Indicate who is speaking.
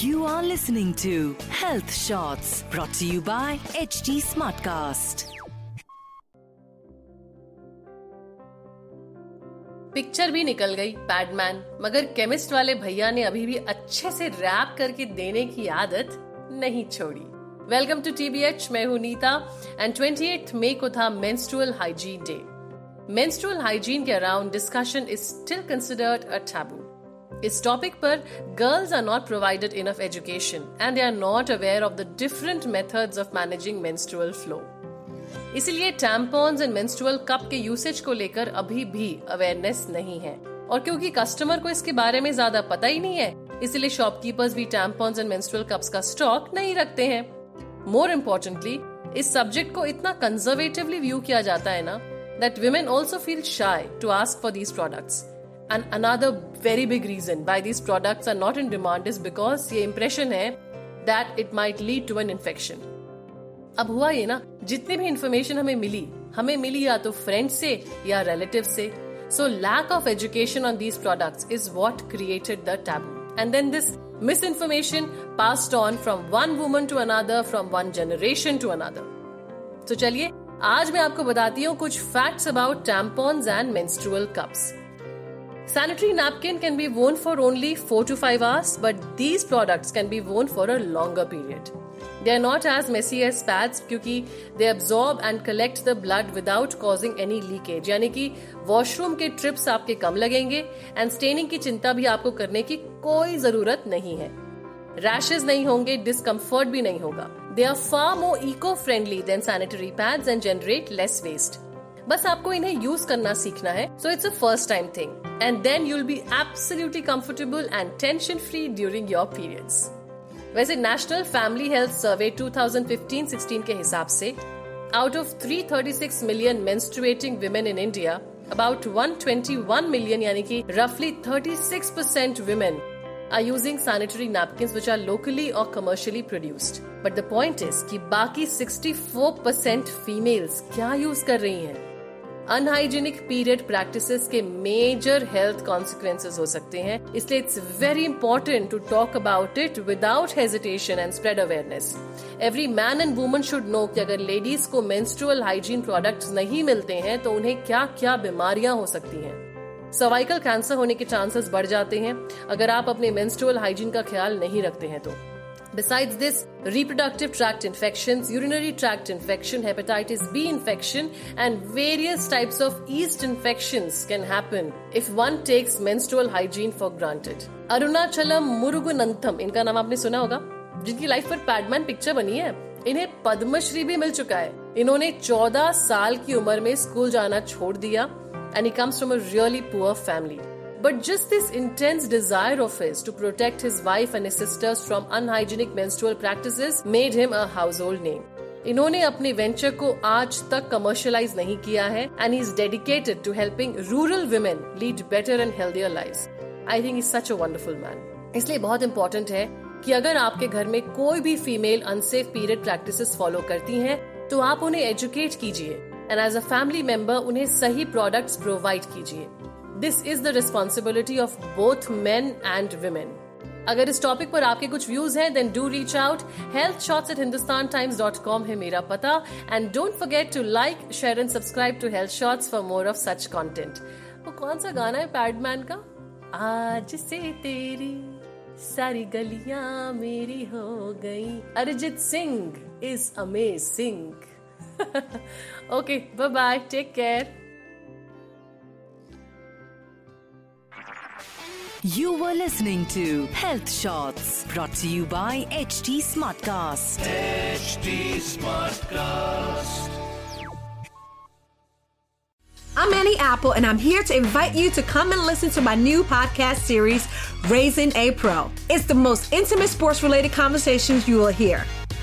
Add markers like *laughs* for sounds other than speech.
Speaker 1: You are listening to Health Shots brought to you by HT Smartcast.
Speaker 2: Picture भी निकल गई पैडमैन मगर chemist वाले भैया ने अभी भी अच्छे से रैप करके देने की आदत नहीं छोड़ी. वेलकम टू टीबीएच मैं हूँ नीता एंड ट्वेंटी मई को था menstrual hygiene day menstrual hygiene के around discussion is still considered a taboo इस टॉपिक पर girls are not provided enough education and they are not aware of the different methods of managing menstrual flow इसीलिए tampons and menstrual cup के usage को लेकर अभी भी awareness नहीं है। और क्योंकि कस्टमर को इसके बारे में ज़्यादा पता ही नहीं है, इसलिए शॉपकीपर्स भी टैम्पॉन्स एंड मेंस्ट्रुअल कप्स का स्टॉक नहीं रखते हैं। मोर इम्पोर्टेंटली इस सब्जेक्ट को इतना कंजर्वेटिवली व्यू किया जाता है ना That women also feel shy to ask for these products. And another very big reason why these products are not in demand is because ये impression है that it might lead to an infection. अब हुआ ये ना जितनी भी information हमें मिली हमें मिली या तो फ्रेंड से या रिलेटिव से so lack of education on these products is what created the taboo and then this misinformation passed on from one woman to another from one generation to another तो चलिए आज मैं आपको बताती हूँ कुछ fact about tampons and menstrual cups sanitary napkin can be worn for only four to five hours but these products can be worn for a longer period they are not as messy as pads क्योंकि they absorb and collect the blood without causing any leakage यानी कि washroom के trips आपके कम लगेंगे and staining की चिंता भी आपको करने की कोई ज़रूरत नहीं है। रैशेज नहीं होंगे डिसकम्फर्ट भी नहीं होगा। Are far more eco friendly than sanitary pads and generate less waste बस आपको इन्हें यूज़ करना सीखना है। So it's a first time thing and then you'll be absolutely comfortable and tension free during your periods वैसे national family health survey 2015-16 के हिसाब से out of 336 million menstruating women in India, about 121 million यानी कि roughly 36 percent women are using sanitary napkins which are locally or commercially produced. But the point is कि बाकी 64% females क्या use कर रही हैं? अनहाइजीनिक पीरियड प्रैक्टिसेस के major health consequences हो सकते हैं। इसलिए it's very important to talk about it without hesitation and spread awareness every man and woman should know कि अगर लेडीज़ को मेंस्ट्रुअल हाइजीन प्रोडक्ट्स नहीं मिलते हैं तो उन्हें क्या क्या बीमारियाँ हो सकती हैं। सर्वाइकल कैंसर होने के चांसेस बढ़ जाते हैं। अगर आप अपने मेंस्ट्रुअल हाइजीन का ख्याल नहीं रखते हैं तो। Beside this reproductive tract infection urinary tract infection hepatitis B infection and various types of yeast infection can happen if one takes menstrual hygiene for granted Arunachalam Muruganantham इनका नाम आपने सुना होगा? जिनकी लाइफ पर पैडमैन पिक्चर बनी है। इन्हें पद्मश्री भी मिल चुका है। इन्होंने 14 साल की उम्र में स्कूल जाना छोड़ दिया। And he comes from a really poor family But just this intense desire of his to protect his wife and his sisters from unhygienic menstrual practices made him a household name. इन्होंने अपने venture को आज तक commercialize नहीं किया है and is dedicated to helping rural women lead better and healthier life I think is such a wonderful man इसलिए बहुत इंपॉर्टेंट है कि अगर आपके घर में कोई भी female unsafe period practices follow करती हैं तो आप उन्हें एजुकेट कीजिए। And as a family member उन्हें सही प्रोडक्ट्स प्रोवाइड कीजिए। This is the responsibility of both men and women अगर इस टॉपिक पर आपके कुछ व्यूज़ हैं then do reach out health shorts at Hindustan times dot com है मेरा पता। And don't forget to like share and subscribe to health shorts for more of such content वो कौन सा गाना है पैडमैन का? आज से तेरी सारी गलियाँ मेरी हो गई। Arijit Singh is amazing *laughs* okay, bye bye. Take care.
Speaker 1: You were listening to Health Shots brought to you by HD Smartcast.
Speaker 3: HT Smartcast.
Speaker 4: I'm Annie Apple, and I'm here to invite you to come and listen to my new podcast series, Raising a Pro. It's the most intimate sports related conversations you will hear.